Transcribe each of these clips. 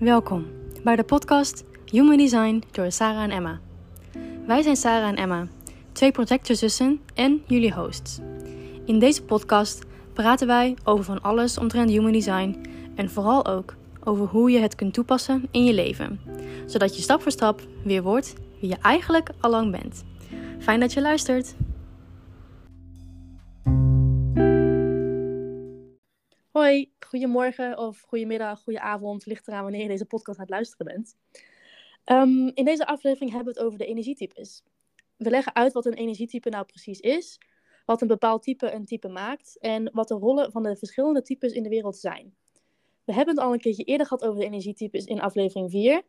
Welkom bij de podcast Human Design door Sarah en Emma. Wij zijn Sarah en Emma, twee projectorzussen en jullie hosts. In deze podcast praten wij over van alles omtrent Human Design en vooral ook over hoe je het kunt toepassen in je leven, zodat je stap voor stap weer wordt wie je eigenlijk al lang bent. Fijn dat je luistert. Hoi, goedemorgen of goedemiddag, goedenavond, ligt eraan wanneer je deze podcast aan het luisteren bent. Ehm, in deze aflevering hebben we het over de energietypes. We leggen uit wat een energietype nou precies is, wat een bepaald type een type maakt en wat de rollen van de verschillende types in de wereld zijn. We hebben het al een keertje eerder gehad over de energietypes in aflevering 4.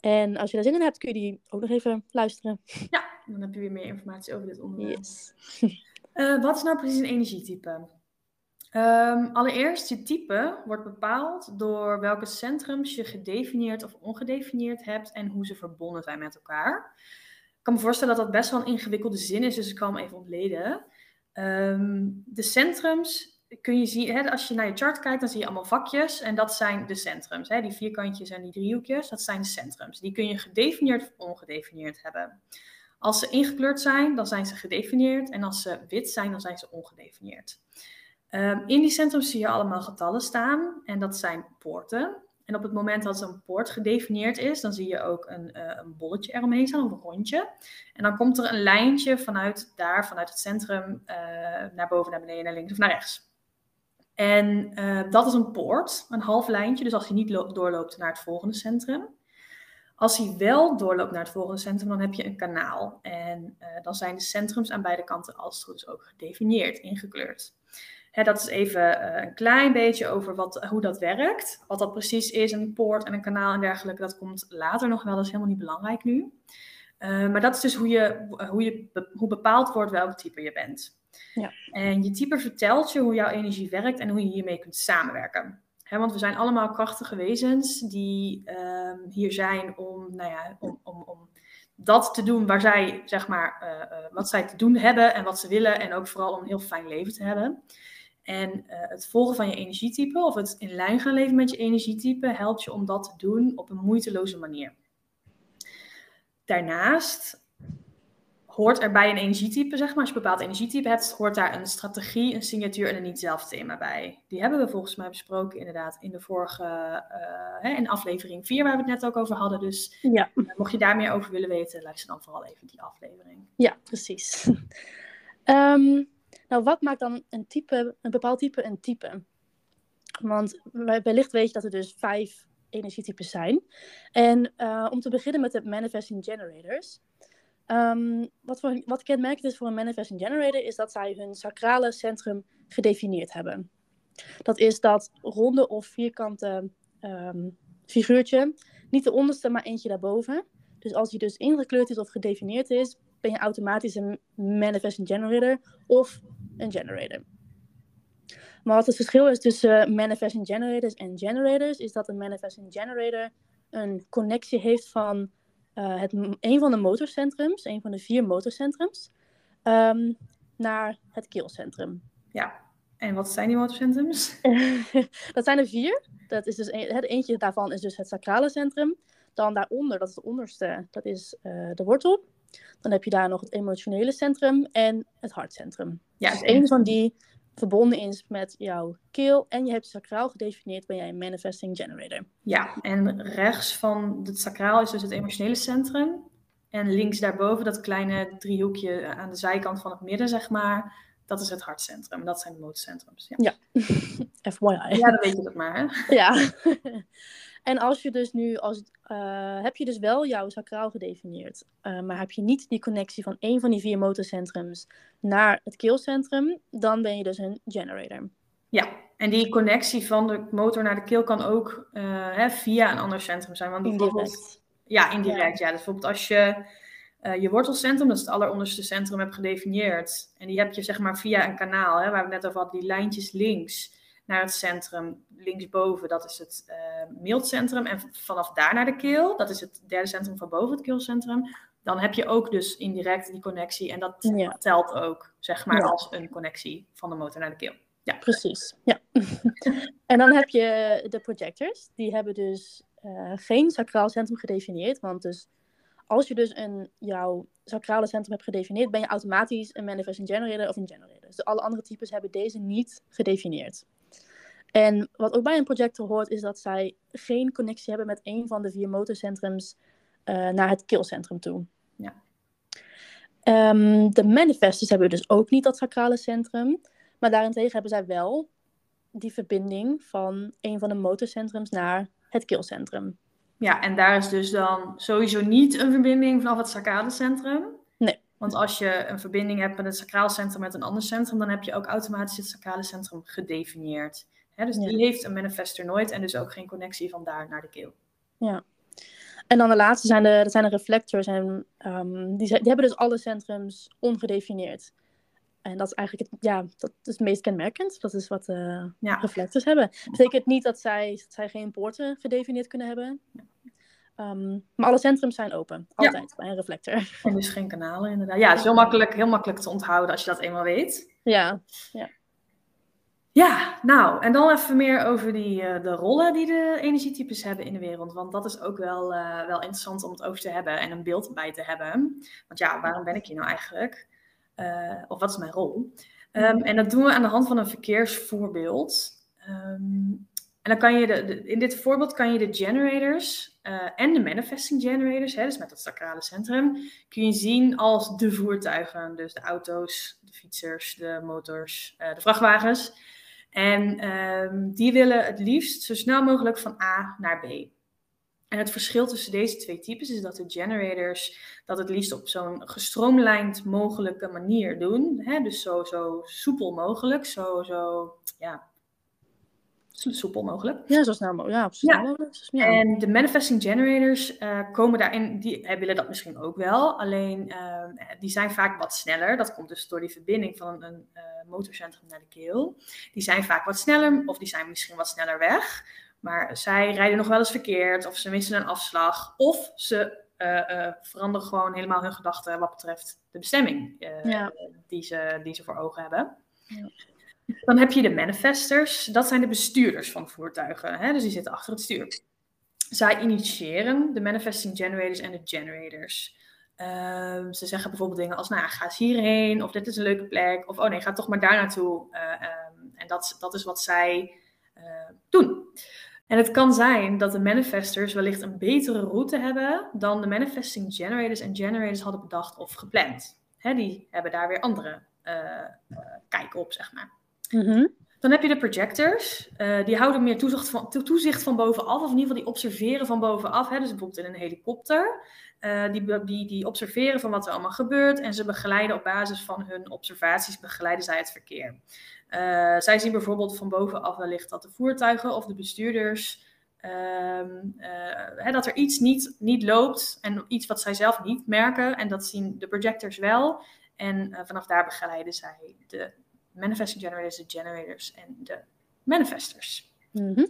En als je daar zin in hebt, kun je die ook nog even luisteren. Ja, dan heb je weer meer informatie over dit onderwerp. Yes. Uh, wat is nou precies een energietype? Um, allereerst, je type wordt bepaald door welke centrums je gedefinieerd of ongedefinieerd hebt en hoe ze verbonden zijn met elkaar. Ik kan me voorstellen dat dat best wel een ingewikkelde zin is, dus ik kan hem even ontleden. Um, de centrums kun je zien, hè, als je naar je chart kijkt, dan zie je allemaal vakjes en dat zijn de centrums. Hè. Die vierkantjes en die driehoekjes, dat zijn de centrums. Die kun je gedefinieerd of ongedefinieerd hebben. Als ze ingekleurd zijn, dan zijn ze gedefinieerd en als ze wit zijn, dan zijn ze ongedefinieerd. Um, in die centrums zie je allemaal getallen staan en dat zijn poorten. En op het moment dat zo'n poort gedefinieerd is, dan zie je ook een, uh, een bolletje eromheen staan, een rondje. En dan komt er een lijntje vanuit daar, vanuit het centrum, uh, naar boven, naar beneden, naar links of naar rechts. En uh, dat is een poort, een half lijntje, dus als hij niet doorloopt naar het volgende centrum. Als hij wel doorloopt naar het volgende centrum, dan heb je een kanaal. En dan zijn de centrums aan beide kanten als het goed is ook gedefinieerd, ingekleurd. Hè, dat is even uh, een klein beetje over wat, hoe dat werkt. Wat dat precies is, een poort en een kanaal en dergelijke, dat komt later nog wel. Dat is helemaal niet belangrijk nu. Uh, maar dat is dus hoe, je, hoe, je, hoe bepaald wordt welk type je bent. Ja. En je type vertelt je hoe jouw energie werkt en hoe je hiermee kunt samenwerken. He, want we zijn allemaal krachtige wezens die uh, hier zijn om, nou ja, om, om, om dat te doen waar zij, zeg maar, uh, wat zij te doen hebben en wat ze willen. En ook vooral om een heel fijn leven te hebben. En uh, het volgen van je energietype of het in lijn gaan leven met je energietype helpt je om dat te doen op een moeiteloze manier. Daarnaast hoort er bij een energietype, zeg maar, als je een bepaald energietype hebt, hoort daar een strategie, een signatuur en een niet-zelf thema bij. Die hebben we volgens mij besproken inderdaad in de vorige, uh, hè, in aflevering 4 waar we het net ook over hadden. Dus ja. uh, mocht je daar meer over willen weten, luister dan vooral even die aflevering. Ja, precies. um, nou, wat maakt dan een, type, een bepaald type een type? Want wellicht weet je dat er dus vijf energietypes zijn. En uh, om te beginnen met de manifesting generators. Um, wat, voor, wat kenmerkend is voor een manifesting generator is dat zij hun sacrale centrum gedefinieerd hebben. Dat is dat ronde of vierkante um, figuurtje, niet de onderste, maar eentje daarboven. Dus als die dus ingekleurd is of gedefinieerd is, ben je automatisch een manifesting generator of een generator. Maar wat het verschil is tussen manifesting generators en generators, is dat een manifesting generator een connectie heeft van uh, het, een van de motorcentrums, een van de vier motorcentrums, um, naar het keelcentrum. Ja, en wat zijn die motorcentrums? dat zijn er vier. Dat is dus een, het eentje daarvan is dus het sacrale centrum. Dan daaronder, dat is het onderste, dat is uh, de wortel. Dan heb je daar nog het emotionele centrum en het hartcentrum. Ja. Dus één van die verbonden is met jouw keel en je hebt sacraal gedefinieerd, ben jij een manifesting generator. Ja, en rechts van het sacraal is dus het emotionele centrum. En links daarboven, dat kleine driehoekje aan de zijkant van het midden, zeg maar, dat is het hartcentrum. Dat zijn de motorcentrums. Ja, ja. FYI. Ja, dan weet je dat maar. Hè? Ja. En als je dus nu, als, uh, heb je dus wel jouw sacraal gedefinieerd, uh, maar heb je niet die connectie van één van die vier motorcentrums naar het keelcentrum, dan ben je dus een generator. Ja, en die connectie van de motor naar de keel kan ook uh, hè, via een ander centrum zijn. Want indirect. Ja, indirect. Ja. ja. Dus bijvoorbeeld als je je wortelcentrum, dat is het alleronderste centrum, hebt gedefinieerd. En die heb je zeg maar via een kanaal, hè, waar we net over hadden, die lijntjes links naar het centrum linksboven, dat is het uh, mildcentrum. En vanaf daar naar de keel, dat is het derde centrum van boven het keelcentrum. Dan heb je ook dus indirect die connectie. En dat telt ook, zeg maar, als een connectie van de motor naar de keel. Ja. Precies, ja. en dan heb je de projectors. Die hebben dus uh, geen sacraal centrum gedefinieerd. Want dus als je dus een, jouw sacrale centrum hebt gedefinieerd, ben je automatisch een manifesting generator of een generator. Dus alle andere types hebben deze niet gedefinieerd. En wat ook bij een projector hoort, is dat zij geen connectie hebben met een van de vier motorcentrums uh, naar het killcentrum toe. Ja. Um, de manifestors hebben dus ook niet dat sacrale centrum. Maar daarentegen hebben zij wel die verbinding van een van de motorcentrums naar het keelcentrum. Ja, en daar is dus dan sowieso niet een verbinding vanaf het sacrale centrum. Nee. Want als je een verbinding hebt met het sacraal centrum met een ander centrum, dan heb je ook automatisch het sacrale centrum gedefinieerd. dus die heeft een manifester nooit en dus ook geen connectie van daar naar de keel. Ja. En dan de laatste zijn de, dat zijn de reflectors. En um, die, die hebben dus alle centrums ongedefinieerd. En dat is eigenlijk het, ja, dat is het meest kenmerkend. Dat is wat uh, ja. reflectors hebben. Dat betekent niet dat zij, dat zij geen poorten gedefinieerd kunnen hebben. Um, maar alle centrums zijn open. Altijd ja. bij een reflector. En dus geen kanalen inderdaad. Ja, het is heel makkelijk, heel makkelijk te onthouden als je dat eenmaal weet. Ja, ja. Ja, nou, en dan even meer over die, uh, de rollen die de energietypes hebben in de wereld. Want dat is ook wel, uh, wel interessant om het over te hebben en een beeld bij te hebben. Want ja, waarom ben ik hier nou eigenlijk? Uh, of wat is mijn rol? Um, en dat doen we aan de hand van een verkeersvoorbeeld. Um, en dan kan je de, de, in dit voorbeeld kan je de generators en de manifesting generators, hè, dus met het sacrale centrum, kun je zien als de voertuigen. Dus de auto's, de fietsers, de motors, de vrachtwagens. En um, die willen het liefst zo snel mogelijk van A naar B. En het verschil tussen deze twee types is dat de generators dat het liefst op zo'n gestroomlijnd mogelijke manier doen. Hè? Dus zo, zo soepel mogelijk, zo, zo ja, zo soepel mogelijk. Ja, zo snel mogelijk. Ja. En de manifesting generators uh, komen daarin, die uh, willen dat misschien ook wel. Alleen uh, die zijn vaak wat sneller. Dat komt dus door die verbinding van een motorcentrum naar de keel. Die zijn vaak wat sneller, of die zijn misschien wat sneller weg. Maar zij rijden nog wel eens verkeerd, of ze missen een afslag, of ze veranderen gewoon helemaal hun gedachten wat betreft de bestemming ja. die, ze, die ze voor ogen hebben. Ja. Dan heb je de manifestors, dat zijn de bestuurders van voertuigen, hè? dus die zitten achter het stuur. Zij initiëren de manifesting generators en de generators. Uh, ze zeggen bijvoorbeeld dingen als, nou ga eens hierheen, of dit is een leuke plek, of oh nee, ga toch maar daar naartoe. Uh, um, en dat, dat is wat zij uh, doen. En het kan zijn dat de manifestors wellicht een betere route hebben dan de manifesting generators en generators hadden bedacht of gepland. Hè, die hebben daar weer andere uh, kijk op, zeg maar. Mhm. Dan heb je de projectors. Uh, die houden meer toezicht van, toezicht van bovenaf, of in ieder geval die observeren van bovenaf. Hè? Dus bijvoorbeeld in een helikopter. Uh, die, die, die observeren van wat er allemaal gebeurt en ze begeleiden op basis van hun observaties, begeleiden zij het verkeer. Uh, zij zien bijvoorbeeld van bovenaf wellicht dat de voertuigen of de bestuurders ehm, hè, dat er iets niet, niet loopt en iets wat zij zelf niet merken. En dat zien de projectors wel. En vanaf daar begeleiden zij de manifesting generators, de generators en de manifestors. Mhm.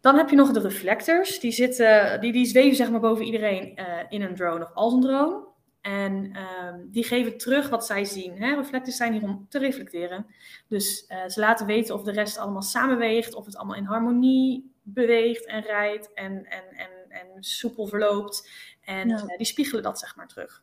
Dan heb je nog de reflectors. Die, zitten, die, die zweven zeg maar boven iedereen uh, in een drone of als een drone. En um, die geven terug wat zij zien. Hè? Reflectors zijn hier om te reflecteren. Dus uh, ze laten weten of de rest allemaal samenweegt, of het allemaal in harmonie beweegt en rijdt en, en, en, en soepel verloopt. En ja. uh, die spiegelen dat zeg maar terug.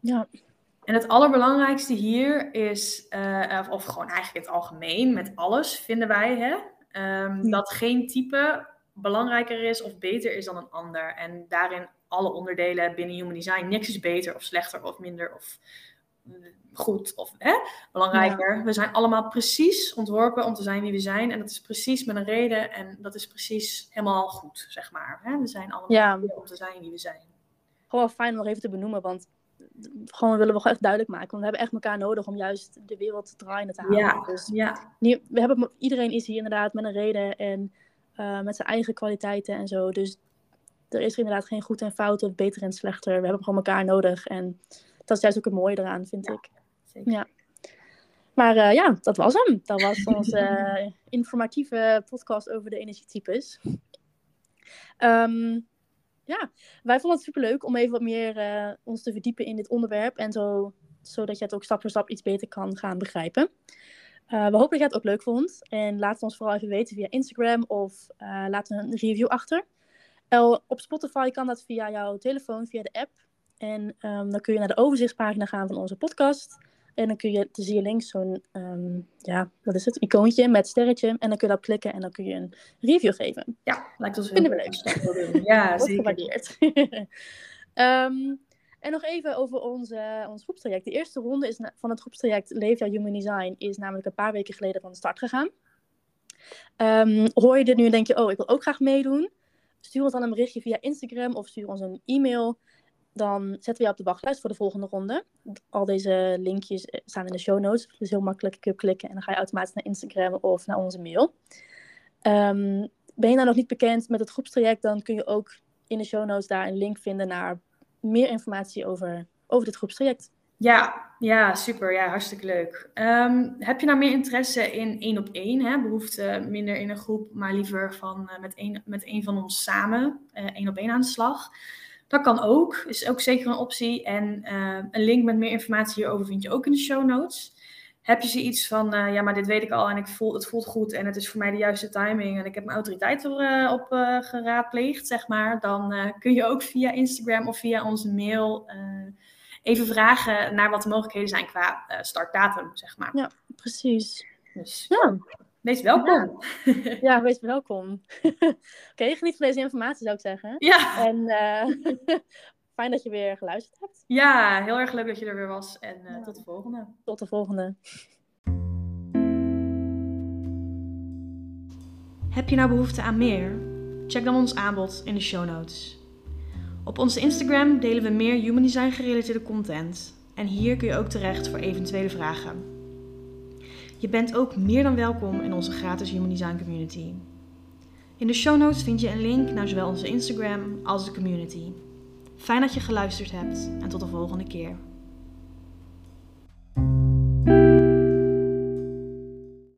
Ja. En het allerbelangrijkste hier is, uh, of, of, gewoon eigenlijk in het algemeen, met alles vinden wij, hè, um, ja. dat geen type belangrijker is of beter is dan een ander. En daarin alle onderdelen binnen Human Design, niks is beter of slechter of minder of goed of hè, belangrijker. Ja. We zijn allemaal precies ontworpen om te zijn wie we zijn. En dat is precies met een reden en dat is precies helemaal goed, zeg maar. Hè? We zijn allemaal ja. om te zijn wie we zijn. Gewoon fijn om nog even te benoemen, want gewoon willen we gewoon echt duidelijk maken. Want we hebben echt elkaar nodig om juist de wereld te draaien te halen. Ja, dus ja. we hebben, iedereen is hier inderdaad met een reden en uh, met zijn eigen kwaliteiten en zo. Dus er is er inderdaad geen goed en fout of beter en slechter. We hebben gewoon elkaar nodig. En dat is juist ook het mooie eraan, vind ja, ik. Zeker. Ja. Maar uh, ja, dat was hem. Dat was onze uh, informatieve podcast over de energietypes. Um, ja, wij vonden het superleuk om even wat meer uh, ons te verdiepen in dit onderwerp. En zo, zodat je het ook stap voor stap iets beter kan gaan begrijpen. Uh, we hopen dat je het ook leuk vond. En laat het ons vooral even weten via Instagram of uh, laat een review achter. Op Spotify kan dat via jouw telefoon, via de app. En ehm, dan kun je naar de overzichtspagina gaan van onze podcast. En dan kun je, dan zie je links zo'n, ehm, ja, wat is het, icoontje met sterretje. En dan kun je daarop klikken en dan kun je een review geven. Ja, lijkt ons heel Vinden we leuk. Ja, zeker. gewaardeerd. um, en nog even over onze, ons groepstraject. De eerste ronde is van het groepstraject Leef jouw Human Design is namelijk een paar weken geleden van de start gegaan. Um, hoor je dit nu en denk je, oh, ik wil ook graag meedoen? Stuur ons dan een berichtje via Instagram of stuur ons een e-mail. Dan zetten we je op de wachtlijst voor de volgende ronde. Al deze linkjes eh, staan in de show notes. Dus heel makkelijk kun je klikken en dan ga je automatisch naar Instagram of naar onze mail. Um, ben je nou nog niet bekend met het groepstraject, dan kun je ook in de show notes daar een link vinden naar meer informatie over, over dit groepstraject. Ja, ja, super. Ja, hartstikke leuk. Ehm, heb je nou meer interesse in één op één? Hè? Behoefte minder in een groep, maar liever van, uh, met, één, met één van ons samen uh, één op één aan de slag? Dat kan ook, is ook zeker een optie. En uh, een link met meer informatie hierover vind je ook in de show notes. Heb je zoiets van, ja, maar dit weet ik al en ik voel, het voelt goed en het is voor mij de juiste timing en ik heb mijn autoriteit erop geraadpleegd, zeg maar. Dan kun je ook via Instagram of via onze mail even vragen naar wat de mogelijkheden zijn qua startdatum, zeg maar. Ja, precies. Dus ja. Wees welkom. Ja, ja wees welkom. Oké, okay, geniet van deze informatie zou ik zeggen. Ja. En uh, fijn dat je weer geluisterd hebt. Ja, heel erg leuk dat je er weer was. En uh, tot de volgende. Tot de volgende. Heb je nou behoefte aan meer? Check dan ons aanbod in de show notes. Op onze Instagram delen we meer human design gerelateerde content. En hier kun je ook terecht voor eventuele vragen. Je bent ook meer dan welkom in onze gratis Human Design community. In de show notes vind je een link naar zowel onze Instagram als de community. Fijn dat je geluisterd hebt en tot de volgende keer.